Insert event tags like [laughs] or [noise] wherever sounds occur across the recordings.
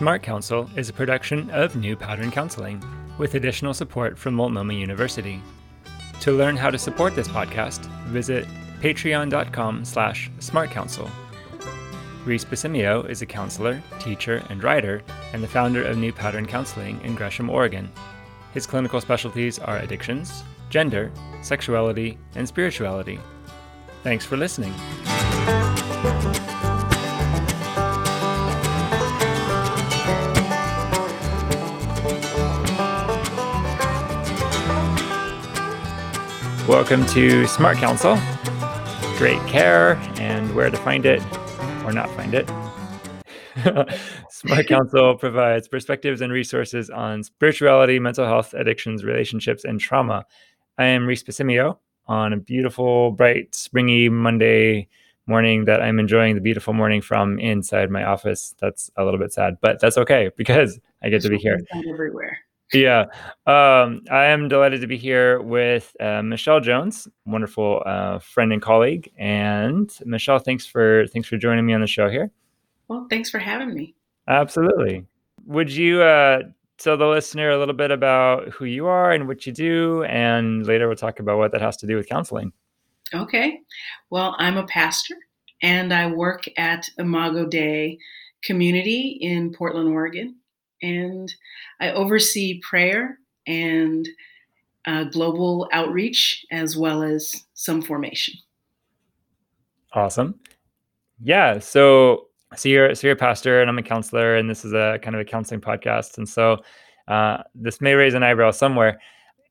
Smart Counsel is a production of New Pattern Counseling with additional support from Multnomah University. To learn how to support this podcast, visit patreon.com slash smartcounsel. Reese Basimio is a counselor, teacher, and writer, and the founder of New Pattern Counseling in Gresham, Oregon. His clinical specialties are addictions, gender, sexuality, and spirituality. Thanks for listening. Welcome to Smart Counsel. Great care and where to find it or not find it. [laughs] Smart Counsel [laughs] provides perspectives and resources on spirituality, mental health, addictions, relationships, and trauma. I am Reese Basimio on a beautiful, bright, springy Monday morning that I'm enjoying the beautiful morning from inside my office. That's a little bit sad, but that's okay because I get to be here. Everywhere yeah. Um, I am delighted to be here with uh, Michelle Jones, wonderful uh, friend and colleague. And Michelle, thanks for thanks for joining me on the show here. Well, thanks for having me. Absolutely. Would you uh, tell the listener a little bit about who you are and what you do, and later we'll talk about what that has to do with counseling. Okay. Well, I'm a pastor, and I work at Imago Dei Community in Portland, Oregon and I oversee prayer and uh, global outreach as well as some formation. Awesome. Yeah. So, so you're so you're a pastor, and I'm a counselor, and this is a kind of a counseling podcast, and so uh, this may raise an eyebrow somewhere,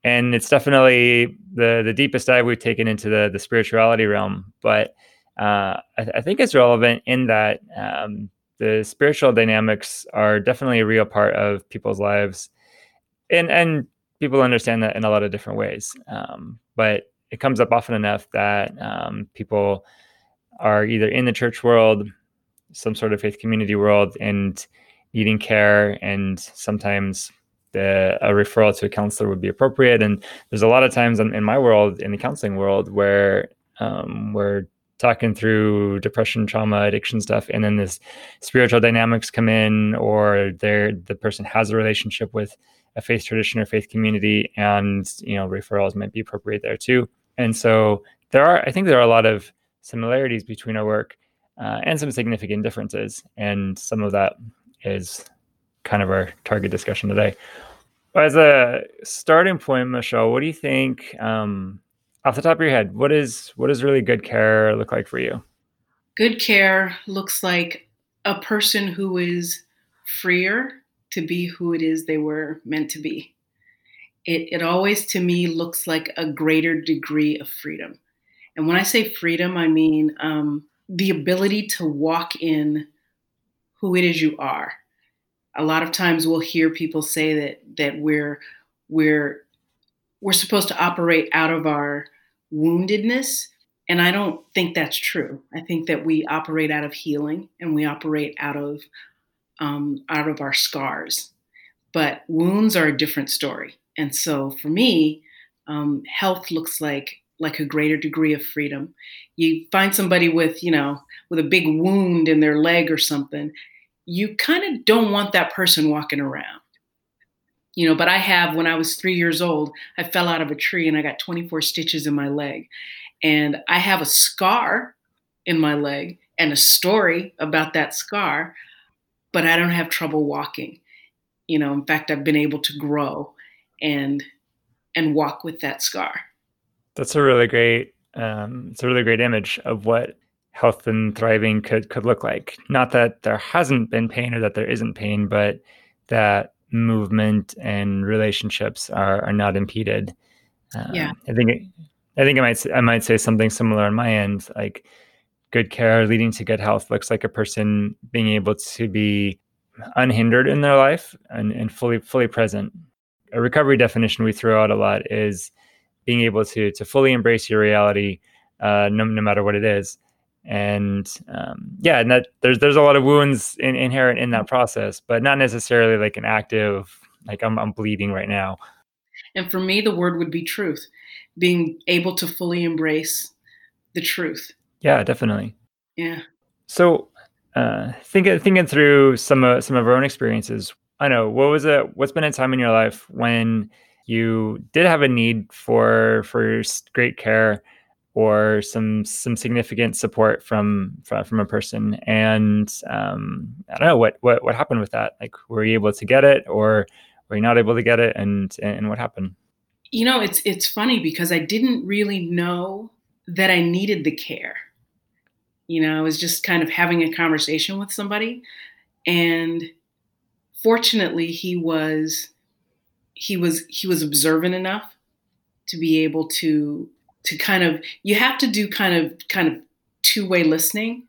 and it's definitely the the deepest dive we've taken into the the spirituality realm, but uh, I, I, think it's relevant in that um, the spiritual dynamics are definitely a real part of people's lives, and and people understand that in a lot of different ways. Um, but it comes up often enough that um, people are either in the church world, some sort of faith community world, and needing care, and sometimes the, a referral to a counselor would be appropriate. And there's a lot of times in, in my world, in the counseling world, where um, where talking through depression, trauma, addiction stuff, and then this spiritual dynamics come in, or there the person has a relationship with a faith tradition or faith community, and you know referrals might be appropriate there too. And so there are, I think, there are a lot of similarities between our work uh, and some significant differences, and some of that is kind of our target discussion today. As a starting point, Michelle, what do you think? Um, off the top of your head, what is what does really good care look like for you? Good care looks like a person who is freer to be who it is they were meant to be. It, it always to me looks like a greater degree of freedom. And when I say freedom, I mean um, the ability to walk in who it is you are. A lot of times we'll hear people say that that we're we're we're supposed to operate out of our woundedness. And I don't think that's true. I think that we operate out of healing and we operate out of um, out of our scars. But wounds are a different story. And so for me, um, health looks like like a greater degree of freedom. You find somebody with, you know, with a big wound in their leg or something, you kind of don't want that person walking around you know but i have when i was three years old i fell out of a tree and i got 24 stitches in my leg. And i have a scar in my leg and a story about that scar but i don't have trouble walking. You know in fact i've been able to grow and and walk with that scar. That's a really great um, it's a really great image of what health and thriving could could look like. Not that there hasn't been pain or that there isn't pain but that movement and relationships are, are not impeded. Um, yeah, I think I think I might I might say something similar on my end. Like good care leading to good health looks like a person being able to be unhindered in their life and, and fully fully present. A recovery definition we throw out a lot is being able to to fully embrace your reality, uh, no, no matter what it is and um, yeah, and that there's there's a lot of wounds in, inherent in that process, but not necessarily like an active like I'm I'm bleeding right now. And for me, the word would be truth, being able to fully embrace the truth. Yeah, definitely. Yeah. So uh, thinking thinking through some of some of our own experiences. I know what was it. What's been a time in your life when you did have a need for for great care or some some significant support from from, from a person. And um, i don't know what, what what happened with that? Like were you able to get it or were you not able to get it? And and what happened? You know it's it's funny because i didn't really know that i needed the care. You know i was just kind of having a conversation with somebody and fortunately he was he was he was observant enough to be able to to kind of you have to do kind of kind of two-way listening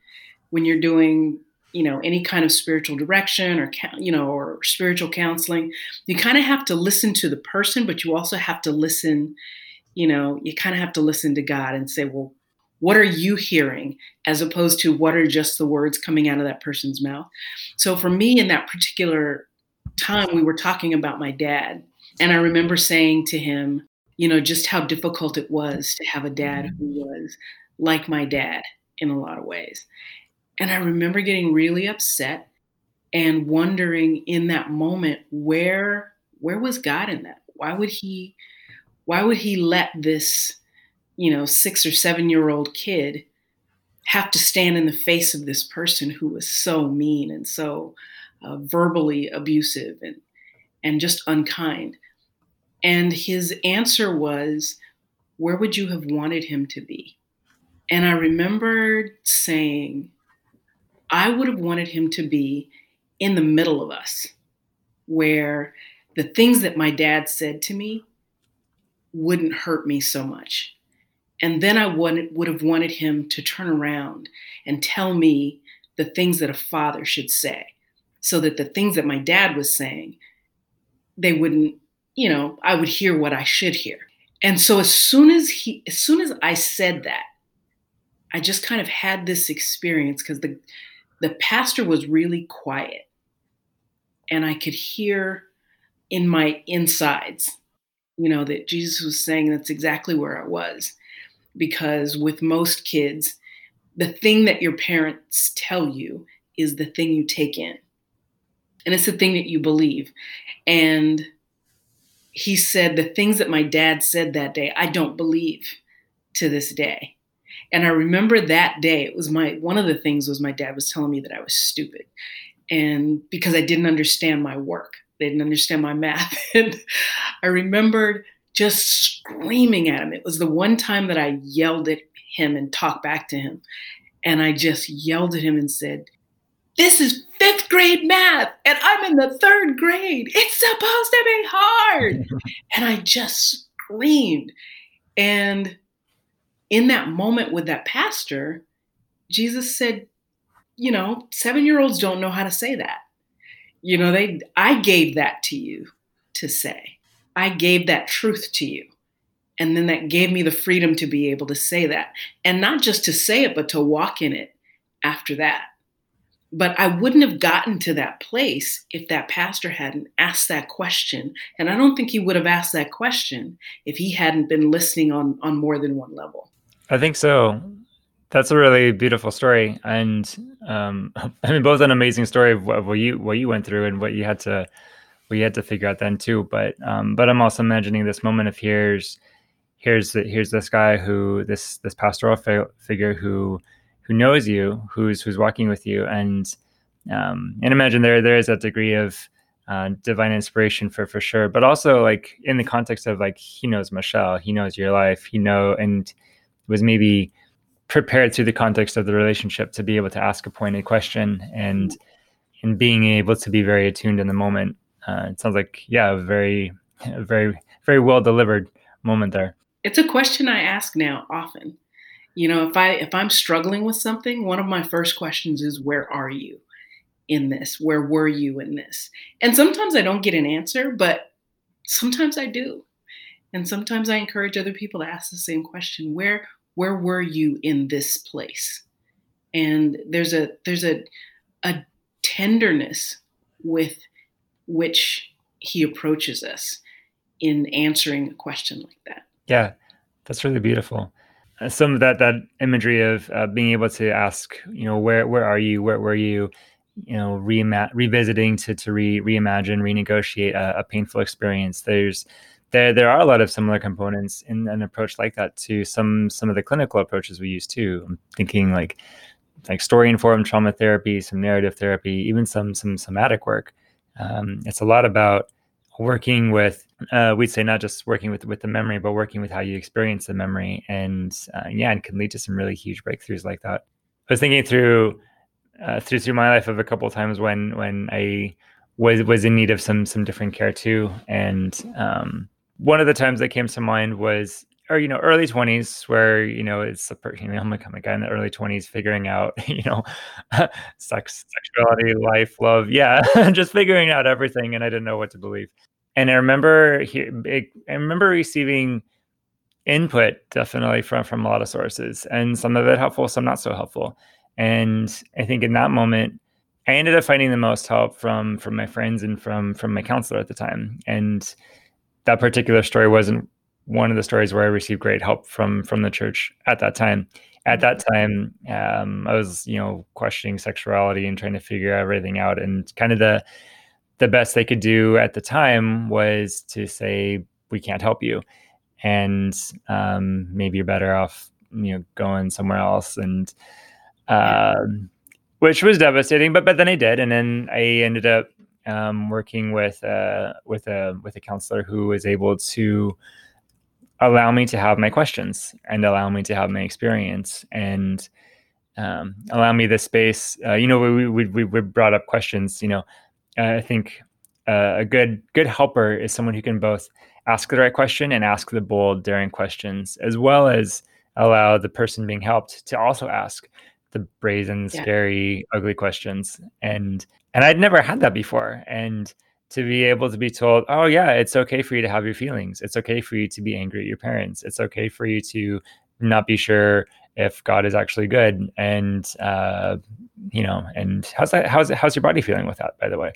when you're doing you know any kind of spiritual direction or you know or spiritual counseling. You kind of have to listen to the person but you also have to listen you know you kind of have to listen to god and say well what are you hearing? as opposed to what are just the words coming out of that person's mouth? So for me in that particular time we were talking about my dad and I remember saying to him, you know, just how difficult it was to have a dad who mm-hmm. was like my dad in a lot of ways. And I remember getting really upset and wondering in that moment where where was God in that? Why would he why would he let this, you know, 6 or 7 year old kid have to stand in the face of this person who was so mean and so uh, verbally abusive and and just unkind? And his answer was, Where would you have wanted him to be? And I remember saying, I would have wanted him to be in the middle of us, where the things that my dad said to me wouldn't hurt me so much. And then I wanted, would have wanted him to turn around and tell me the things that a father should say, so that the things that my dad was saying, they wouldn't you know, I would hear what I should hear. And so as soon as he as soon as I said that, I just kind of had this experience because the the pastor was really quiet. And I could hear in my insides, you know, that Jesus was saying that's exactly where I was. Because with most kids, the thing that your parents tell you is the thing you take in. And it's the thing that you believe. And he said the things that my dad said that day, I don't believe to this day. And I remember that day, it was my one of the things was my dad was telling me that I was stupid. And because I didn't understand my work, they didn't understand my math. [laughs] And I remembered just screaming at him. It was the one time that I yelled at him and talked back to him. And I just yelled at him and said, This is fifth grade math and I'm in the third grade. It's supposed to be hard. [laughs] and I just screamed. And in that moment with that pastor, Jesus said, you know, seven year olds don't know how to say that. You know, they I gave that to you to say. I gave that truth to you. And then that gave me the freedom to be able to say that. And not just to say it, but to walk in it after that. But I wouldn't have gotten to that place if that pastor hadn't asked that question. And I don't think he would have asked that question if he hadn't been listening on, on more than one level. I think so. That's a really beautiful story, and um, [laughs] I mean, both an amazing story of what, what, you what you went through and what you had to what you had to figure out then too. But um, but I'm also imagining this moment of here's here's here's this guy who this this pastoral fi- figure who who knows you, who's who's walking with you, and um, and imagine there there is that degree of uh, divine inspiration for for sure, but also like in the context of like he knows Michelle, he knows your life, he know, and was maybe prepared through the context of the relationship to be able to ask a pointed question and and being able to be very attuned in the moment. Uh, it sounds like yeah, a very very very well delivered moment there. It's a question I ask now often you know if i if i'm struggling with something one of my first questions is where are you in this? Where were you in this? And sometimes i don't get an answer but sometimes i do. And sometimes i encourage other people to ask the same question where where were you in this place? And there's a there's a a tenderness with which he approaches us in answering a question like that. Yeah that's really beautiful some of that that imagery of uh, being able to ask, you know, where where are you? Where were you? You know, reima- revisiting to to re- reimagine, renegotiate a, a, painful experience. There's there there are a lot of similar components in an approach like that to some some of the clinical approaches we use too. I'm thinking like like story informed trauma therapy, some narrative therapy, even some some somatic work. Um, it's a lot about working with uh, we'd say not just working with with the memory, but working with how you experience the memory, and uh, yeah, and can lead to some really huge breakthroughs like that. I was thinking through uh, through through my life of a couple of times when when I was was in need of some some different care too, and um, one of the times that came to mind was or you know early 20s where you know it's a you know, i'm like i'm a guy in the early 20s figuring out [laughs] you know [laughs] sex sexuality life love. Yeah [laughs] just figuring out everything and i didn't know what to believe and I remember he, I remember receiving input definitely from from a lot of sources, and some of it helpful, some not so helpful. And I think in that moment, I ended up finding the most help from from my friends and from from my counselor at the time. And that particular story wasn't one of the stories where I received great help from from the church at that time. At that time, um, I was you know questioning sexuality and trying to figure everything out, and kind of the the best they could do at the time was to say we can't help you. And um, maybe you're better off you know going somewhere else. And um, which was devastating but but then i did. And then i ended up um, working with uh, with a with a counselor who was able to allow me to have my questions and allow me to have my experience and um, allow me the space uh, you know we, we, we, we brought up questions you know uh, I think uh, a good good helper is someone who can both ask the right question and ask the bold, daring questions, as well as allow the person being helped to also ask the brazen, yeah. scary, ugly questions. And and I'd never had that before. And to be able to be told, oh yeah, it's okay for you to have your feelings. It's okay for you to be angry at your parents. It's okay for you to not be sure if God is actually good. And uh, you know, and how's that? How's how's your body feeling with that? By the way,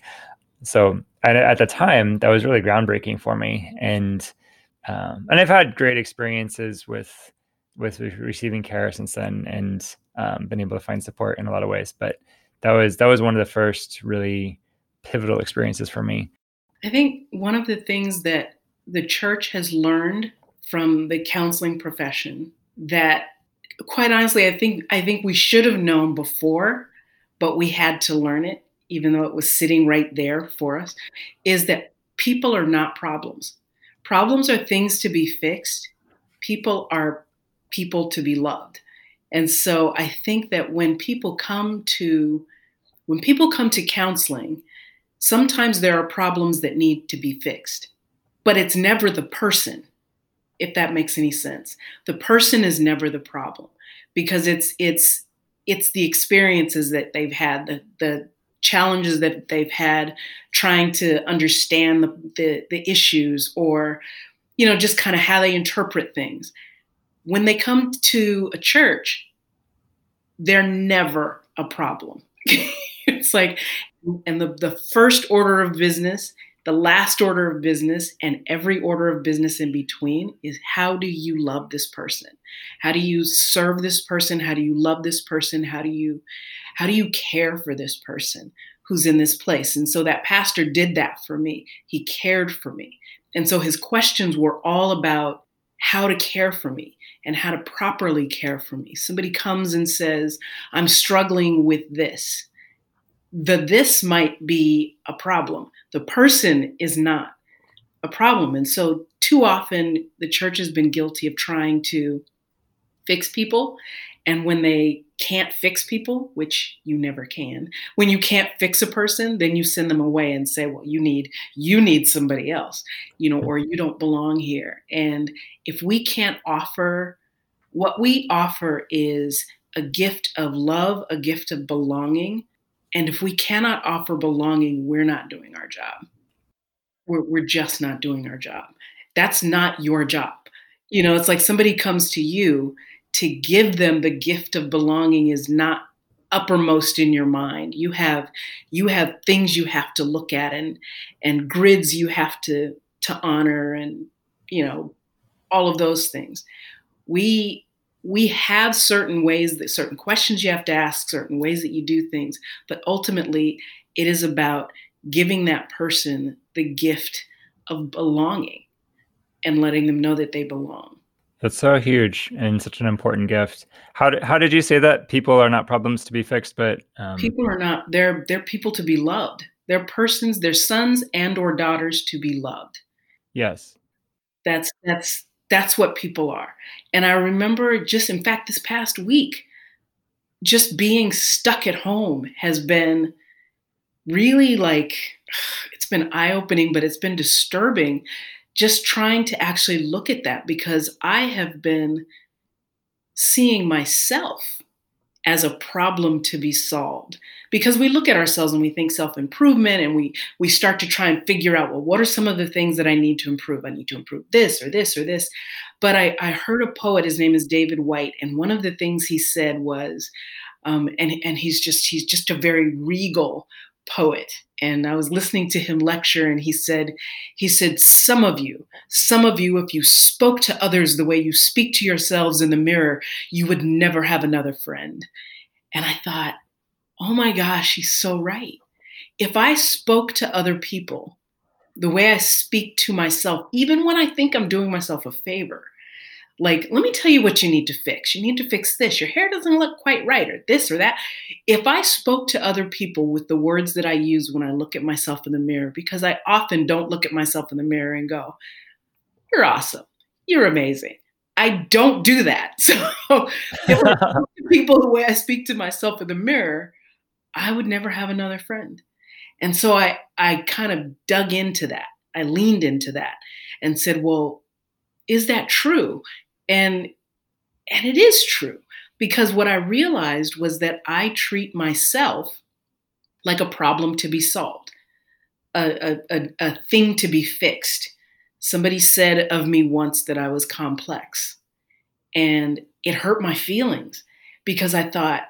so at, at the time, that was really groundbreaking for me, and um, and I've had great experiences with with receiving care since then, and um, been able to find support in a lot of ways. But that was that was one of the first really pivotal experiences for me. I think one of the things that the church has learned from the counseling profession that quite honestly I think I think we should have known before but we had to learn it, even though it was sitting right there for us, is that people are not problems. Problems are things to be fixed. People are people to be loved. And so I think that when people come to when people come to counseling, sometimes there are problems that need to be fixed. But it's never the person, if that makes any sense. The person is never the problem because it's it's it's the experiences that they've had, the, the challenges that they've had trying to understand the, the, the issues or, you know, just kind of how they interpret things. When they come to a church, they're never a problem. [laughs] it's like, and the, the first order of business the last order of business and every order of business in between is how do you love this person? How do you serve this person? How do you love this person? How do you how do you care for this person who's in this place? And so that pastor did that for me. He cared for me. And so his questions were all about how to care for me and how to properly care for me. Somebody comes and says, I'm struggling with this the this might be a problem. The person is not a problem. And so, too often, the church has been guilty of trying to fix people. And when they can't fix people, which you never can, when you can't fix a person, then you send them away and say, well, you need you need somebody else, you know, or you don't belong here. And if we can't offer what we offer is a gift of love, a gift of belonging, and if we cannot offer belonging, we're not doing our job. We're, we're just not doing our job. That's not your job. You know, it's like somebody comes to you to give them the gift of belonging is not uppermost in your mind. You have you have things you have to look at and and grids you have to to honor and you know all of those things. We we have certain ways that certain questions you have to ask, certain ways that you do things, but ultimately it is about giving that person the gift of belonging and letting them know that they belong. That's so huge and such an important gift. How did, how did you say that people are not problems to be fixed, but um... people are not they're they're people to be loved. They're persons, they're sons and or daughters to be loved. Yes. That's that's that's what people are. And I remember just in fact this past week just being stuck at home has been really like [sighs] it's been eye-opening but it's been disturbing just trying to actually look at that because I have been seeing myself as a problem to be solved. Because we look at ourselves and we think self-improvement and we we start to try and figure out well what are some of the things that i need to improve? I need to improve this or this or this. But i, I heard a poet his name is David Whyte and one of the things he said was um, and and he's just he's just a very regal poet and i was listening to him lecture and he said he said some of you some of you if you spoke to others the way you speak to yourselves in the mirror you would never have another friend. And i thought oh my gosh he's so right. If i spoke to other people the way i speak to myself even when i think i'm doing myself a favor like, let me tell you what you need to fix. You need to fix this. Your hair doesn't look quite right, or this or that. If I spoke to other people with the words that I use when I look at myself in the mirror, because I often don't look at myself in the mirror and go, You're awesome. You're amazing. I don't do that. [laughs] So if I [laughs] to people the way I speak to myself in the mirror, I would never have another friend. And so I I kind of dug into that. I leaned into that and said, well, is that true? And and it is true because what I realized was that I treat myself like a problem to be solved, a, a, a, thing to be fixed. Somebody said of me once that I was complex, and it hurt my feelings because I thought,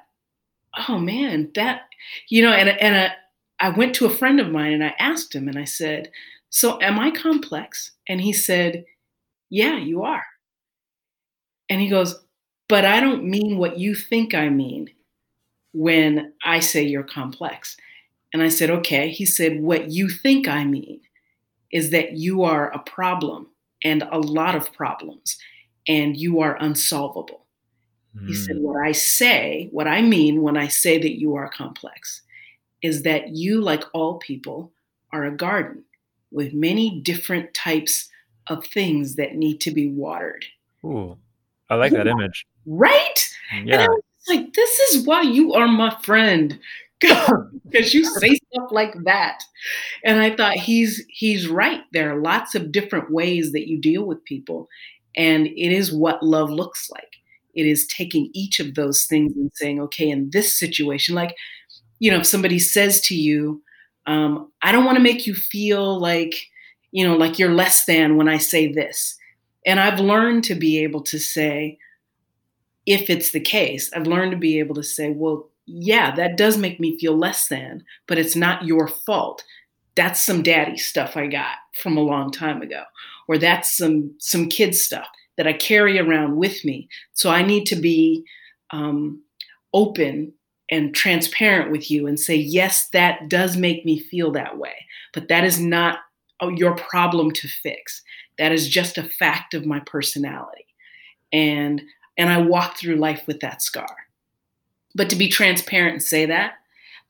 oh man, that, you know, and, and I, I went to a friend of mine and I asked him, and I said, so am I complex? And he said, yeah, you are. And he goes, But I don't mean what you think I mean when I say you're complex. And I said, Okay. He said, What you think I mean is that you are a problem and a lot of problems, and you are unsolvable. Mm. He said, hmm. What I say, what I mean when I say that you are complex, is that you, like all people, are a garden with many different types of things that need to be watered. Ooh. I like that image. Right? Yeah. And I was like, this is why you are my friend. [laughs] Because you say stuff like that. And I thought he's he's right. There are lots of different ways that you deal with people. And it is what love looks like. It is taking each of those things and saying, okay, in this situation, like, you know, if somebody says to you, um, I don't want to make you feel like, you know, like you're less than when I say this. And I've learned to be able to say, if it's the case, I've learned to be able to say, well, yeah, that does make me feel less than, but it's not your fault. That's some daddy stuff I got from a long time ago, or that's some some kid stuff that I carry around with me. So I need to be um, open and transparent with you and say, yes, that does make me feel that way, but that is not oh, your problem to fix. That is just a fact of my personality. And and I walk through life with that scar. But to be transparent and say that,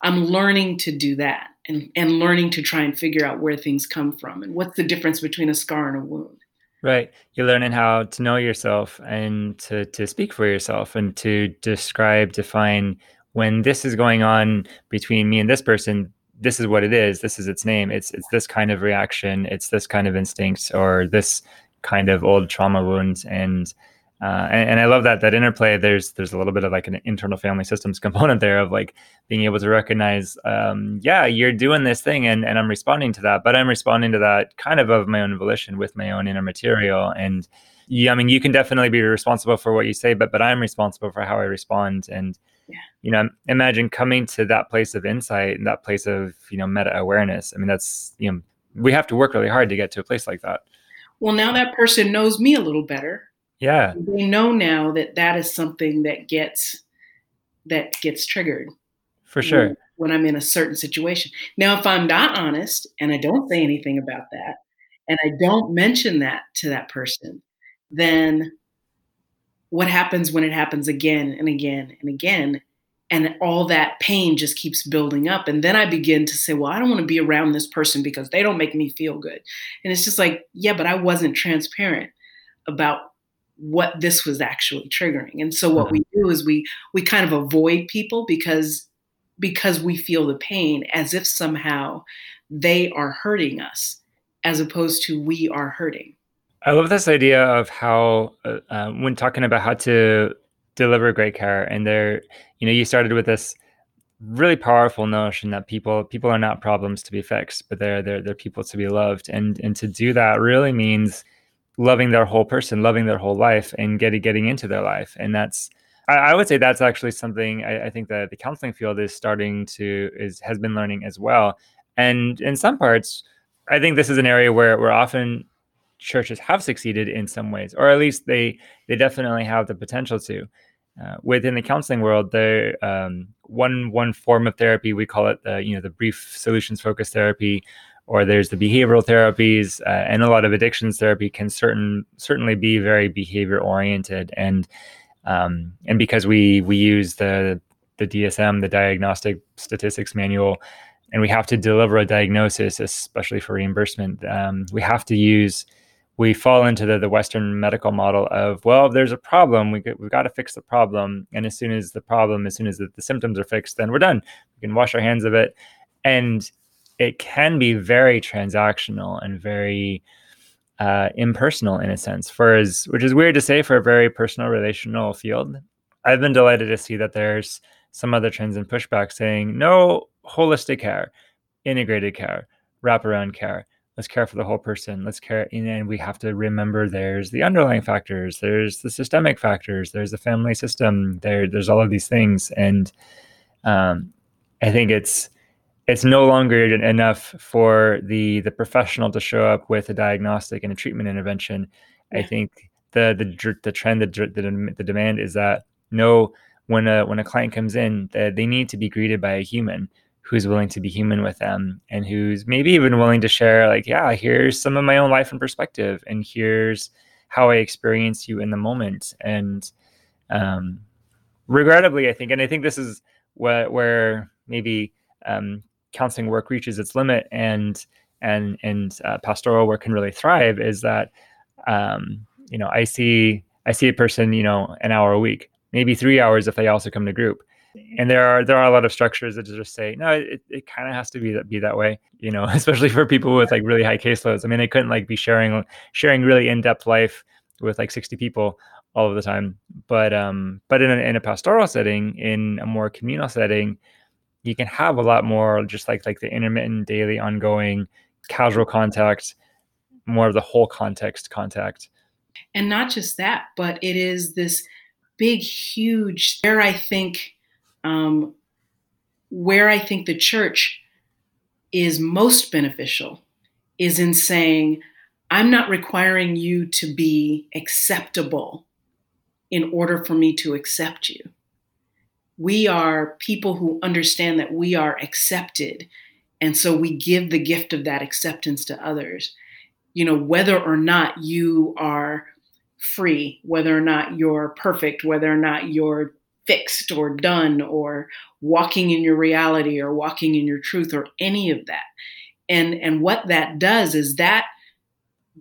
I'm learning to do that and, and learning to try and figure out where things come from and what's the difference between a scar and a wound. Right. You're learning how to know yourself and to, to speak for yourself and to describe, define when this is going on between me and this person, this is what it is this is its name it's it's this kind of reaction it's this kind of instinct or this kind of old trauma wounds and uh, and, and, I love that that interplay. There's there's a little bit of like an internal family systems [laughs] component there of like being able to recognize, um, yeah, you're doing this thing, and and I'm responding to that, but I'm responding to that kind of of my own volition with my own inner material. And yeah, I mean, you can definitely be responsible for what you say, but but I'm responsible for how I respond. And yeah. you know imagine coming to that place of insight and that place of you know meta awareness i mean that's you know we have to work really hard to get to a place like that well now that person knows me a little better Yeah. They know now that that is something that gets that gets triggered. For sure. When, when I'm in a certain situation. Now, if I'm not honest and I don't say anything about that, and I don't mention that to that person, then what happens when it happens again and again and again? And all that pain just keeps building up. And then I begin to say, well, I don't want to be around this person because they don't make me feel good. And it's just like, yeah, but I wasn't transparent about what this was actually triggering. And so what we mm-hmm. do is we we kind of avoid people because because we feel the pain as if somehow they are hurting us as opposed to we are hurting. I love this idea of how uh, uh, when talking about how to deliver great care and there you know you started with this really powerful notion that people people are not problems to be fixed but they're they're, they're people to be loved and and to do that really means loving their whole person, loving their whole life, and getting getting into their life. And that's I, I would say that's actually something I, I, think that the counseling field is starting to is has been learning as well. And in some parts, I think this is an area where where often churches have succeeded in some ways, or at least they they definitely have the potential to. Uh, within the counseling world, there um, one one form of therapy we call it the you know the brief solutions focused therapy, or there's the behavioral therapies uh, and a lot of addictions therapy can certain certainly be very behavior oriented and um, and because we we use the the DSM the diagnostic statistics manual and we have to deliver a diagnosis especially for reimbursement um, we have to use we fall into the, the Western medical model of, well, there's a problem, we we've got to fix the problem. And as soon as the problem, as soon as the, the symptoms are fixed, then we're done. We can wash our hands of it. And it can be very transactional and very uh, impersonal in a sense for as which is weird to say for a very personal relational field i've been delighted to see that there's some other trends and pushback saying no holistic care integrated care wraparound care let's care for the whole person let's care and we have to remember there's the underlying factors there's the systemic factors there's the family system there there's all of these things and um, i think it's it's no longer enough for the the professional to show up with a diagnostic and a treatment intervention. Yeah. I think the the the trend the, the the demand is that no when a when a client comes in that they need to be greeted by a human who's willing to be human with them and who's maybe even willing to share like yeah here's some of my own life and perspective and here's how I experience you in the moment and um regrettably I think and I think this is where where maybe um, counseling work reaches its limit and and and uh, pastoral work can really thrive is that um, you know I see I see a person you know an hour a week, maybe three hours if they also come to group. And there are there are a lot of structures that just say no, it, it kind of has to be that be that way, you know, [laughs] especially for people with like really high caseloads. I mean, they couldn't like be sharing sharing really in depth life with like sixty people all of the time. But um, but in a, in a pastoral setting, in a more communal setting, you can have a lot more just like like the intermittent daily ongoing casual contact more of the whole context contact and not just that but it is this big huge there i think um, where i think the church is most beneficial is in saying i'm not requiring you to be acceptable in order for me to accept you we are people who understand that we are accepted. And so we give the gift of that acceptance to others. You know, whether or not you are free, whether or not you're perfect, whether or not you're fixed or done or walking in your reality or walking in your truth or any of that. And and what that does is that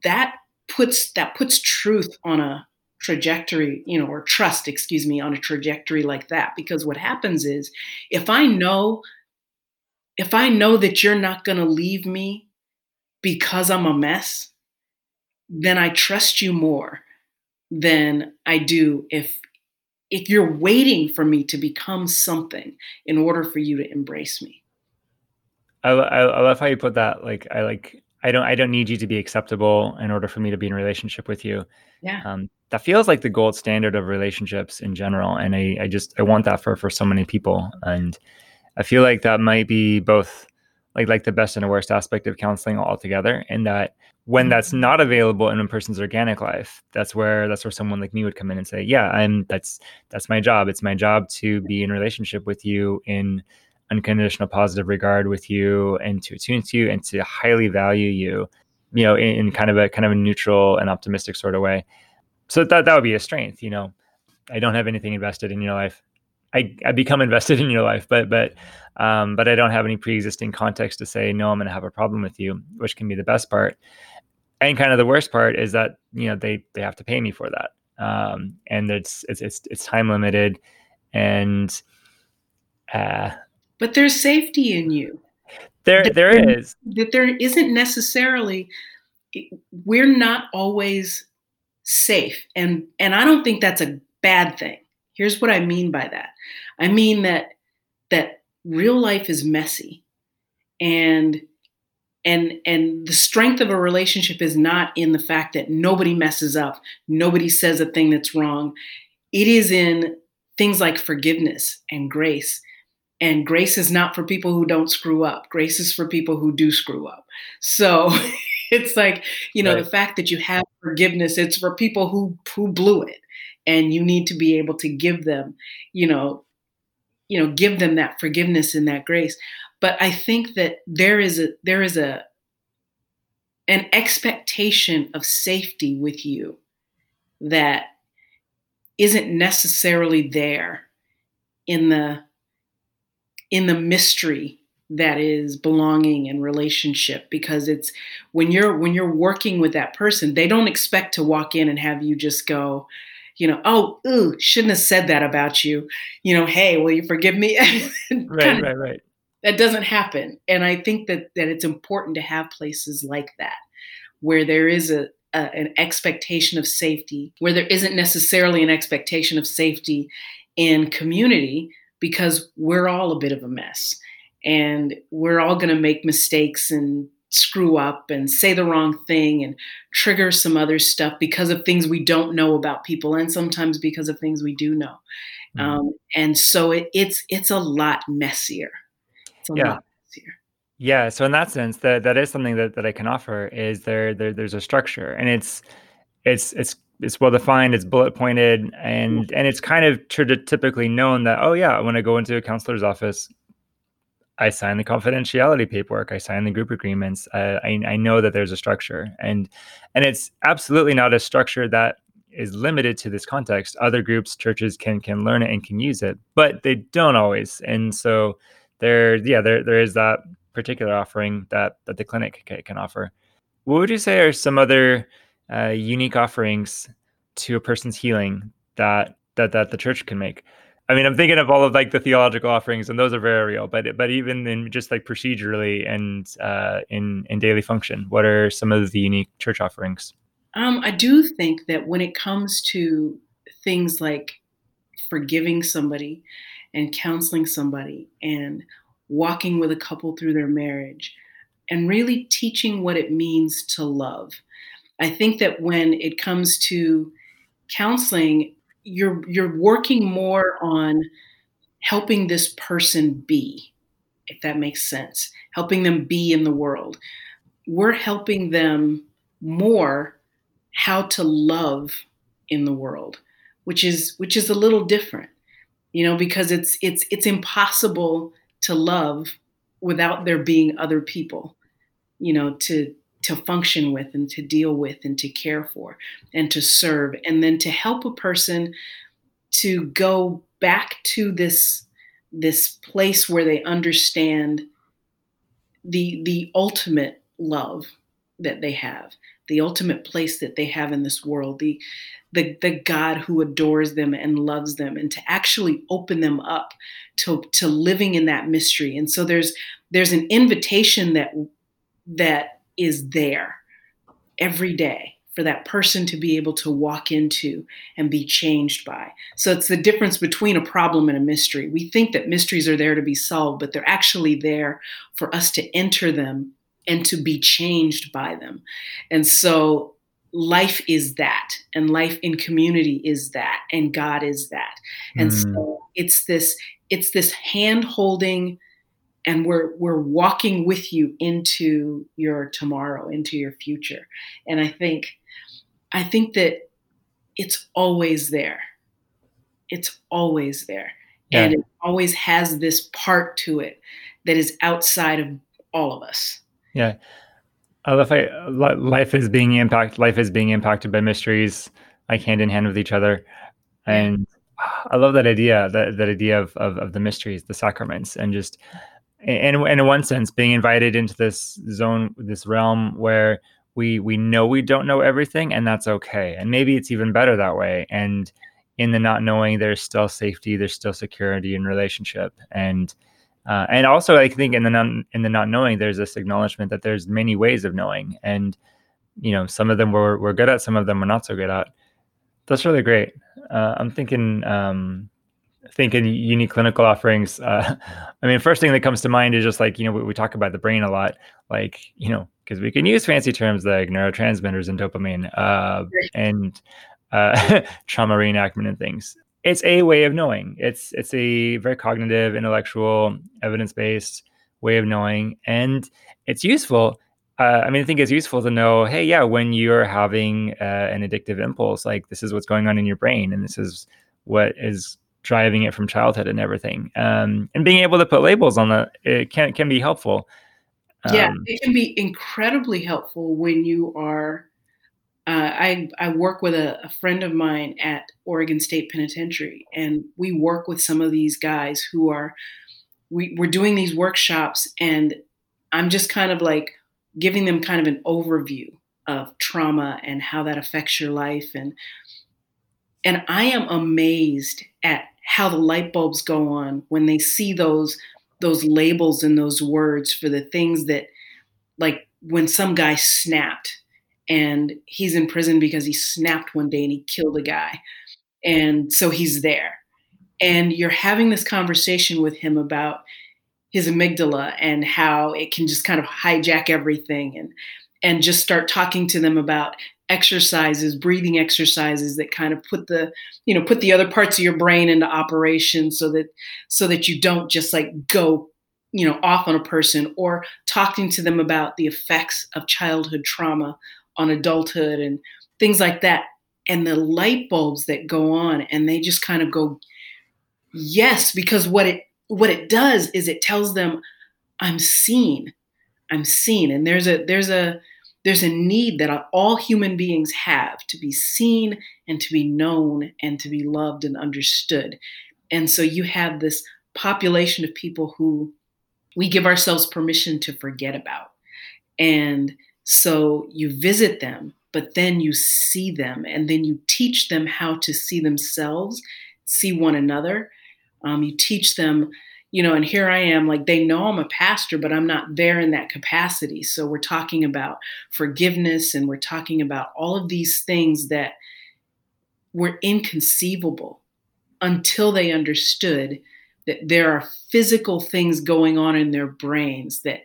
that puts that puts truth on a trajectory, you know, or trust, excuse me, on a trajectory like that. Because what happens is if I know, if I know that you're not going to leave me because I'm a mess, then I trust you more than I do if if you're waiting for me to become something in order for you to embrace me. I, I, I love how you put that. Like I like I don't I don't need you to be acceptable in order for me to be in relationship with you. Yeah. Um, that feels like the gold standard of relationships in general, and I I just I want that for for so many people, and I feel like that might be both like like the best and the worst aspect of counseling altogether and that when that's mm-hmm. not available in a person's organic life that's where that's where someone like me would come in and say yeah i'm that's that's my job. It's my job to be in relationship with you in unconditional positive regard with you and to attune to you and to highly value you you know in, in kind of a kind of a neutral and optimistic sort of way. So that that would be a strength you know. I don't have anything invested in your life I, I become invested [laughs] in your life, but but um, but I don't have any pre-existing context to say no, I'm going to have a problem with you, which can be the best part. And kind of the worst part is that you know they they have to pay me for that, um, and it's it's it's, it's time limited, and uh, but there's safety in you. There that, there is that there isn't necessarily. We're not always safe, and and I don't think that's a bad thing Here's what I mean by that. I mean that that real life is messy and and and the strength of a relationship is not in the fact that nobody messes up, nobody says a thing that's wrong. It is in things like forgiveness and grace. And grace is not for people who don't screw up. Grace is for people who do screw up. So [laughs] it's like, you know, right. the fact that you have forgiveness, it's for people who who blew it and you need to be able to give them you know you know give them that forgiveness and that grace. But i think that there is a there is a an expectation of safety with you that isn't necessarily there in the in the mystery that is belonging and relationship because it's when you're when you're working with that person they don't expect to walk in and have you just go you know, oh, ooh, shouldn't have said that about you. You know, hey, will you forgive me? [laughs] right, right, right. That doesn't happen. And I think that that it's important to have places like that where there is a, a an expectation of safety, where there isn't necessarily an expectation of safety in community because we're all a bit of a mess and we're all going to make mistakes and screw up and say the wrong thing and trigger some other stuff because of things we don't know about people and sometimes because of things we do know mm-hmm. um, and so it, it's it's a lot messier it's a yeah. lot messier yeah so in that sense that that is something that, that i can offer is there, there there's a structure and it's it's it's it's well defined it's bullet pointed and and it's kind of typically known that oh yeah when i go into a counselor's office I sign the confidentiality paperwork. I sign the group agreements. Uh, I, I know that there's a structure, and and it's absolutely not a structure that is limited to this context. Other groups, churches can can learn it and can use it, but they don't always. And so there, yeah, there there is that particular offering that that the clinic can, can offer. What would you say are some other uh, unique offerings to a person's healing that that that the church can make? I mean, I'm thinking of all of like the theological offerings, and those are very real. But but even in just like procedurally and uh, in in daily function, what are some of the unique church offerings? Um, I do think that when it comes to things like forgiving somebody and counseling somebody and walking with a couple through their marriage and really teaching what it means to love, I think that when it comes to counseling, you're you're working more on helping this person be if that makes sense helping them be in the world. We're helping them more how to love in the world which is which is a little different you know because it's it's it's impossible to love without there being other people you know to to function with and to deal with and to care for and to serve. And then to help a person to go back to this this place where they understand the the ultimate love that they have the ultimate place that they have in this world the the, the god who adores them and loves them and to actually open them up to, to living in that mystery. And so there's there's an invitation that that is there every day for that person to be able to walk into and be changed by. So it's the difference between a problem and a mystery. We think that mysteries are there to be solved, but they're actually there for us to enter them and to be changed by them. And so life is that, and life in community is that, and God is that. And mm. so it's this it's this hand holding and we're we're walking with you into your tomorrow into your future. And i think i think that it's always there. It's always there. Yeah. and it always has this part to it that is outside of all of us. Yeah. I love I, life is being impacted life is being impacted by mysteries like hand in hand with each other. And ah, I love that idea, that that idea of, of, of the mysteries, the sacraments, and just and, in one sense, being invited into this zone, this realm where we we know we don't know everything, and that's okay. And maybe it's even better that way. And in the not knowing, there's still safety, there's still security in relationship, and uh, and also I think in the not, in the not knowing, there's this acknowledgement that there's many ways of knowing, and you know some of them we're we're good at, some of them we're not so good at. That's really great. Uh, I'm thinking um, thinking unique clinical offerings. Uh, [laughs] I mean, first thing that comes to mind is just like you know we, we talk about the brain a lot, like you know because we can use fancy terms like neurotransmitters and dopamine uh, and uh, [laughs] trauma reenactment and things. It's a way of knowing. It's it's a very cognitive, intellectual, evidence based way of knowing, and it's useful. Uh, I mean, I think it's useful to know, hey, yeah, when you're having uh, an addictive impulse, like this is what's going on in your brain, and this is what is driving it from childhood and everything. Um, and being able to put labels on that it can can be helpful. Um, yeah, it can be incredibly helpful when you are. Uh, I I work with a, a, friend of mine at Oregon State Penitentiary, and we work with some of these guys who are. We, we're doing these workshops, and I'm just kind of like giving them kind of an overview of trauma and how that affects your life and and I am amazed at how the light bulbs go on when they see those those labels and those words for the things that like when some guy snapped and he's in prison because he snapped one day and he killed a guy. And so he's there. And you're having this conversation with him about his amygdala and how it can just kind of hijack everything and and just start talking to them about exercises breathing exercises that kind of put the you know put the other parts of your brain into operation so that so that you don't just like go you know off on a person or talking to them about the effects of childhood trauma on adulthood and things like that. And the light bulbs that go on and they just kind of go yes because what it what it does is it tells them i'm seen. I'm seen. And there's a there's a there's a need that all human beings have to be seen and to be known and to be loved and understood. And so you have this population of people who we give ourselves permission to forget about. And so you visit them, but then you see them, and then you teach them how to see themselves, see one another. Um, you teach them you know, and here I am, like they know I'm a pastor, but I'm not there in that capacity. So we're talking about forgiveness and we're talking about all of these things that were inconceivable until they understood that there are physical things going on in their brains that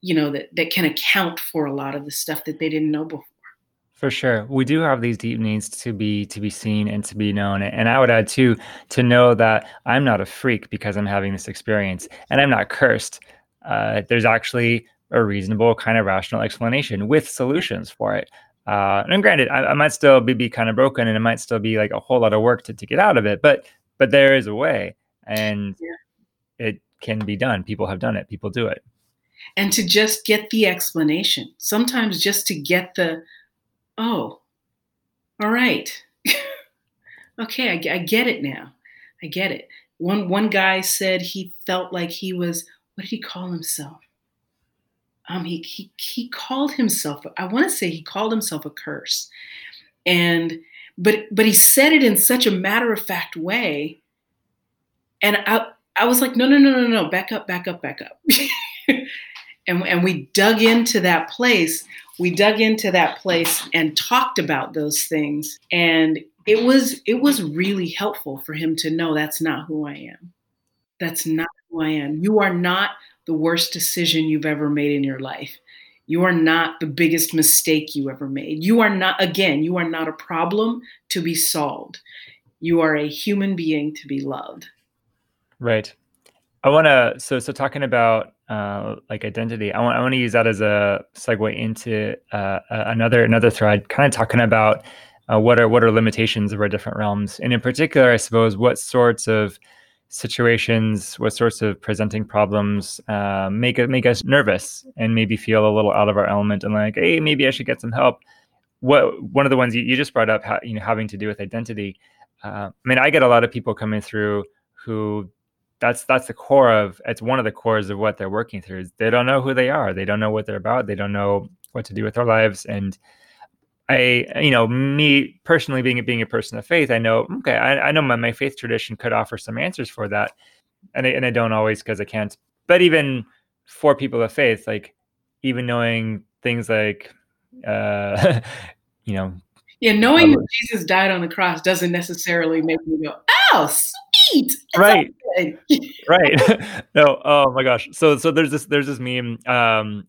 you know that that can account for a lot of the stuff that they didn't know before for sure. We do have these deep needs to be to be seen and to be known. And I would add too to know that I'm not a freak because I'm having this experience and I'm not cursed. Uh, there's actually a reasonable kind of rational explanation with solutions for it. Uh, and granted, I, I, might still be, be kind of broken and it might still be like a whole lot of work to, to get out of it, but but there is a way and yeah. it can be done. People have done it. People do it. And to just get the explanation, sometimes just to get the oh, all right. [laughs] okay, I, I, get it now. I get it. One one guy said he felt like he was. What did he call himself? Um, he he he called himself. I want to say he called himself a curse, and but but he said it in such a matter of fact way, and I I was like, no no no no no, back up back up back up, [laughs] and and we dug into that place we dug into that place and talked about those things and it was it was really helpful for him to know that's not who I am. That's not who I am. You are not the worst decision you've ever made in your life. You are not the biggest mistake you ever made. You are not again, you are not a problem to be solved. You are a human being to be loved. Right. I want to so so talking about uh, like identity. I want I want to use that as a segue into uh, another another thread, kind of talking about uh, what are what are limitations of our different realms, and in particular, I suppose what sorts of situations, what sorts of presenting problems uh, make make us nervous and maybe feel a little out of our element, and like, hey, maybe I should get some help. What one of the ones you, you just brought up, you know, having to do with identity. Uh, I mean, I get a lot of people coming through who that's that's the core of it's one of the cores of what they're working through is they don't know who they are. They don't know what they're about. They don't know what to do with their lives. And i you know me personally being being a person of faith i know okay i, I know my, my faith tradition could offer some answers for that. And I, and I don't always because i can't. But even for people of faith like even knowing things like uh [laughs] you know yeah knowing that jesus died on the cross doesn't necessarily make me go oh sweet right. [laughs] [laughs] right. [laughs] No oh my gosh. So so there's this there's this meme um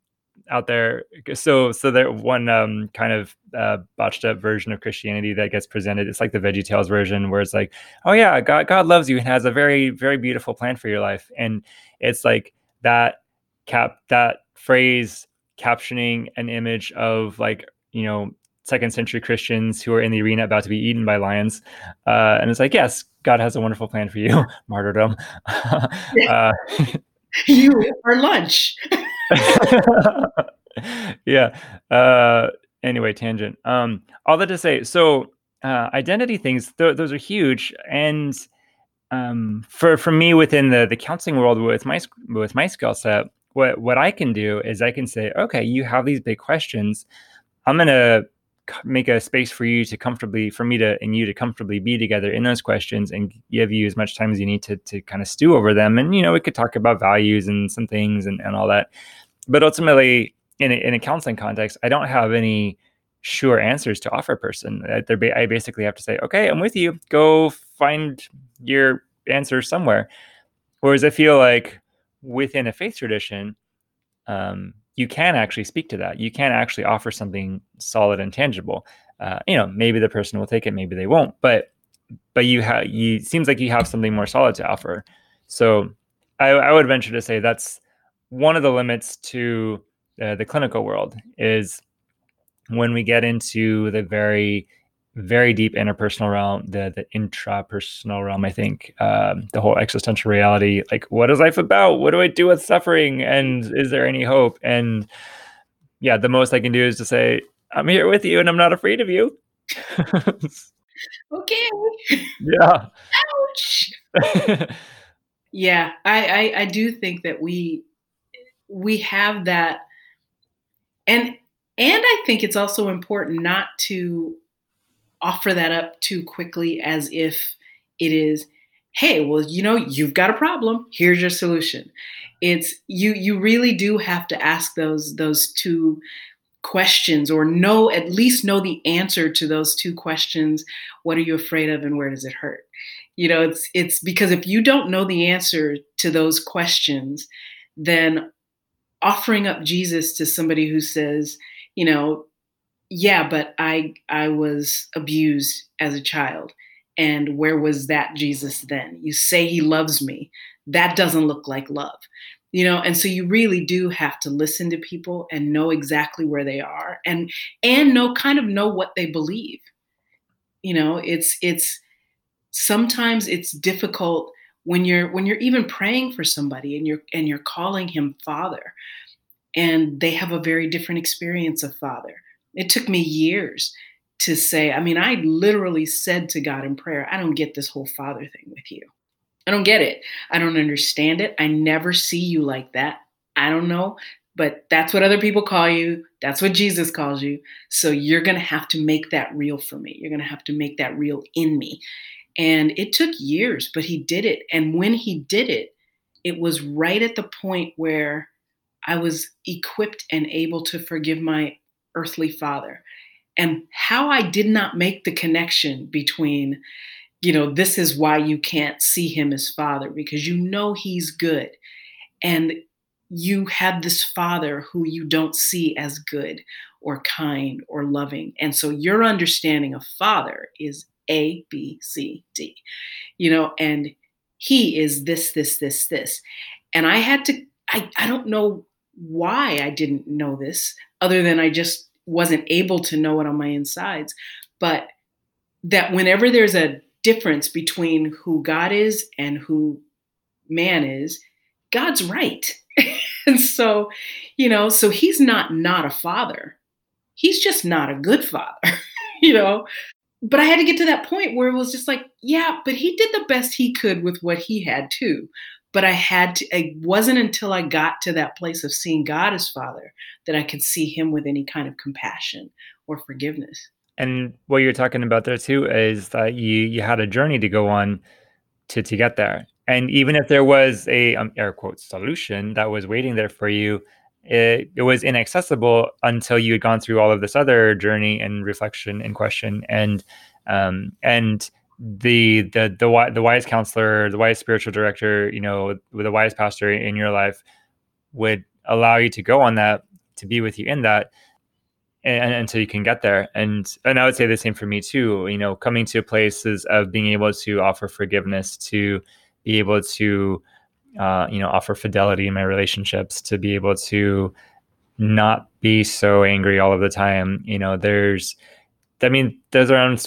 out there. So so there one um kind of uh botched up version of christianity that gets presented. It's like the VeggieTales version where it's like oh yeah god god loves you and has a very very beautiful plan for your life. And it's like that cap that phrase captioning an image of like you know second century Christians who are in the arena about to be eaten by lions. Uh, and it's like, yes, God has a wonderful plan for you, [laughs] martyrdom. [laughs] uh, you are lunch. [laughs] yeah. Uh, anyway, tangent. Um, all that to say, so uh, identity things, th- those are huge. And um, for for me within the the counseling world with my with my skill set, what what I can do is I can say, okay, you have these big questions. I'm gonna make a space for you to comfortably for me to and you to comfortably be together in those questions and give you as much time as you need to to kind of stew over them. And you know we could talk about values and some things and, and all that. But ultimately in a, in a counseling context i don't have any sure answers to offer a person. I basically have to say okay i'm with you. Go find your answer somewhere. Whereas i feel like within a faith tradition um, you can actually speak to that. You can actually offer something solid and tangible. Uh, you know, maybe the person will take it, maybe they won't, but but you have you seems like you have something more solid to offer. So I, I would venture to say that's one of the limits to uh, the clinical world is when we get into the very very deep interpersonal realm, the the intrapersonal realm. I think um, the whole existential reality, like what is life about? What do I do with suffering? And is there any hope? And yeah, the most I can do is to say, I'm here with you, and I'm not afraid of you. [laughs] okay. Yeah. Ouch. [laughs] yeah, I, I I do think that we we have that, and and I think it's also important not to offer that up too quickly as if it is hey well you know you've got a problem. Here's your solution. It's you you really do have to ask those those two questions or know at least know the answer to those two questions. What are you afraid of and where does it hurt? You know it's it's because if you don't know the answer to those questions then offering up jesus to somebody who says you know yeah, but I I was abused as a child. And where was that Jesus then? You say he loves me. That doesn't look like love. You know, and so you really do have to listen to people and know exactly where they are and and know kind of know what they believe. You know, it's it's sometimes it's difficult when you're when you're even praying for somebody and you're and you're calling him father and they have a very different experience of father it took me years to say, I mean, I literally said to God in prayer, I don't get this whole father thing with you. I don't get it. I don't understand it. I never see you like that. I don't know, but that's what other people call you. That's what Jesus calls you. So you're going to have to make that real for me. You're going to have to make that real in me. And it took years, but he did it. And when he did it, it was right at the point where I was equipped and able to forgive my earthly father and how I did not make the connection between, you know, this is why you can't see him as father because you know he's good. And you have this father who you don't see as good or kind or loving. And so your understanding of father is A, B, C, D, you know, and he is this, this, this, this. And I had to, I, I don't know why I didn't know this, other than I just wasn't able to know it on my insides. But that whenever there's a difference between who God is and who man is, God's right. [laughs] and so, you know, so he's not not a father. He's just not a good father, [laughs] you know but I had to get to that point where it was just like, yeah, but he did the best he could with what he had too. But I had to, it wasn't until I got to that place of seeing God as Father that I could see him with any kind of compassion or forgiveness. And what you're talking about there too is that you you had a journey to go on to to get there. And even if there was a um, air quote solution that was waiting there for you, it, it was inaccessible until you had gone through all of this other journey and reflection and question and um, and the the the the wise counselor, the wise spiritual director, you know, with the wise pastor in your life would allow you to go on that to be with you in that and, until you can get there and and i would say the same for me too you know coming to places of being able to offer forgiveness to be able to uh, you know, offer fidelity in my relationships to be able to not be so angry all of the time. You know, there's, I mean, those are in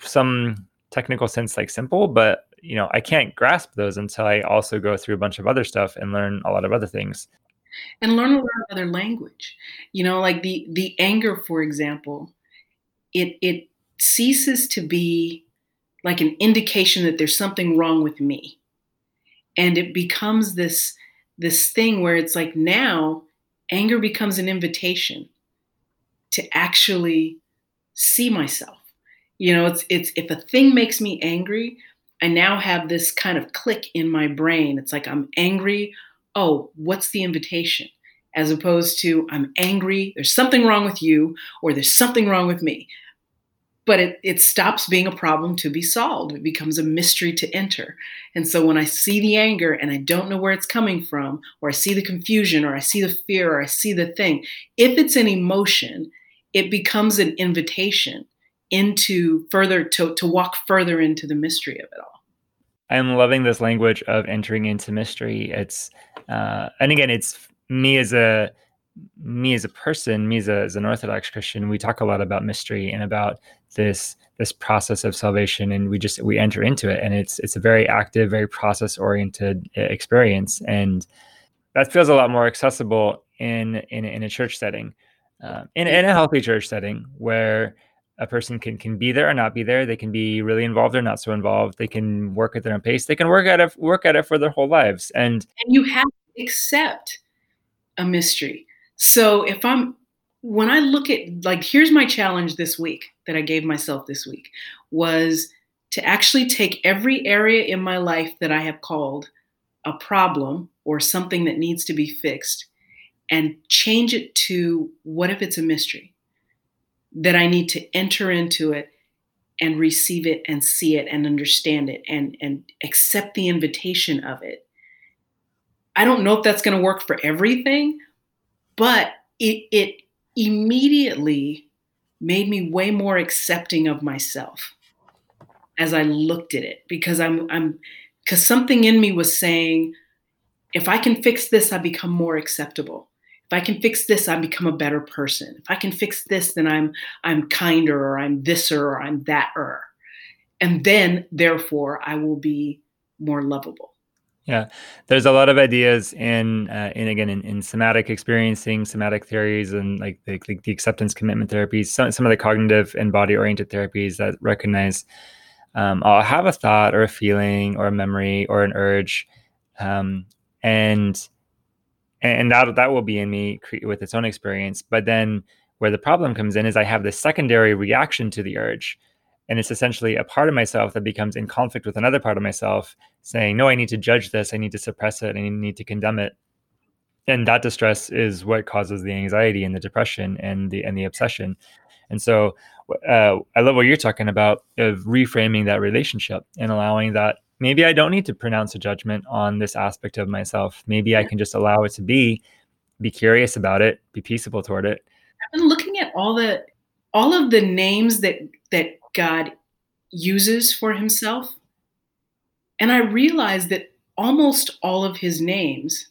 some technical sense like simple, but you know, I can't grasp those until I also go through a bunch of other stuff and learn a lot of other things. And learn a lot of other language. You know, like the the anger, for example, it it ceases to be like an indication that there's something wrong with me and it becomes this this thing where it's like now anger becomes an invitation to actually see myself you know it's it's if a thing makes me angry i now have this kind of click in my brain it's like i'm angry oh what's the invitation as opposed to i'm angry there's something wrong with you or there's something wrong with me but it, it stops being a problem to be solved. It becomes a mystery to enter. And so when I see the anger and I don't know where it's coming from, or I see the confusion, or I see the fear, or I see the thing, if it's an emotion, it becomes an invitation into further to, to walk further into the mystery of it all. I'm loving this language of entering into mystery. It's uh, and again, it's me as a me as a person, me as, a, as an Orthodox Christian, we talk a lot about mystery and about this this process of salvation, and we just we enter into it, and it's it's a very active, very process oriented uh, experience, and that feels a lot more accessible in in, in a church setting, uh, in in a healthy church setting where a person can can be there or not be there. They can be really involved or not so involved. They can work at their own pace. They can work at it work at it for their whole lives, and and you have to accept a mystery so if I'm when I look at like here's my challenge this week that I gave myself this week was to actually take every area in my life that I have called a problem or something that needs to be fixed and change it to what if it's a mystery that I need to enter into it and receive it and see it and understand it and and accept the invitation of it. I don't know if that's going to work for everything, but it, it immediately made me way more accepting of myself as I looked at it because I'm I'm because something in me was saying, if I can fix this, I become more acceptable. If I can fix this, I become a better person. If I can fix this, then I'm I'm kinder or I'm thiser or I'm thater. And then therefore I will be more lovable. Yeah, there's a lot of ideas in, uh, in again, in, in somatic experiencing, somatic theories, and like the, the, the acceptance commitment therapies. Some some of the cognitive and body oriented therapies that recognize um, I'll have a thought or a feeling or a memory or an urge, um, and and that that will be in me with its own experience. But then where the problem comes in is I have this secondary reaction to the urge. And it's essentially a part of myself that becomes in conflict with another part of myself saying no i need to judge this. I need to suppress it. I need to condemn it. And that distress is what causes the anxiety and the depression and the and the obsession. And so uh, i love what you're talking about of reframing that relationship and allowing that maybe i don't need to pronounce a judgment on this aspect of myself maybe i can just allow it to be be curious about it be peaceable toward it i've been looking at all the all of the names that that God uses for himself, And I realized that almost all of his names,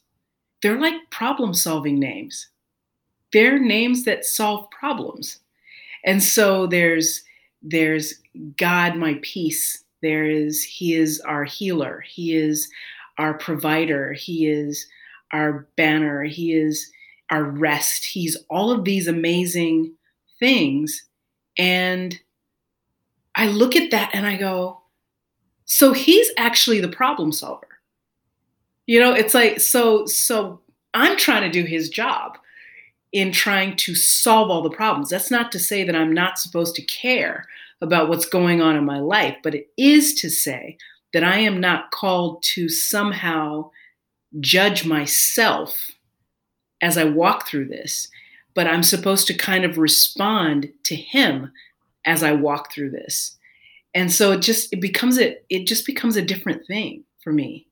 they're like problem solving names. They're names that solve problems. And so there's there's God my peace. There is he is our healer. He is our provider. He is our banner. He is our rest. He's all of these amazing things. And I look at that and I go, so he's actually the problem solver. You know, it's like, so, so I'm trying to do his job in trying to solve all the problems. That's not to say that I'm not supposed to care about what's going on in my life, but it is to say that I am not called to somehow judge myself as I walk through this, but I'm supposed to kind of respond to him as I walk through this. And so it just it becomes a it just becomes a different thing for me.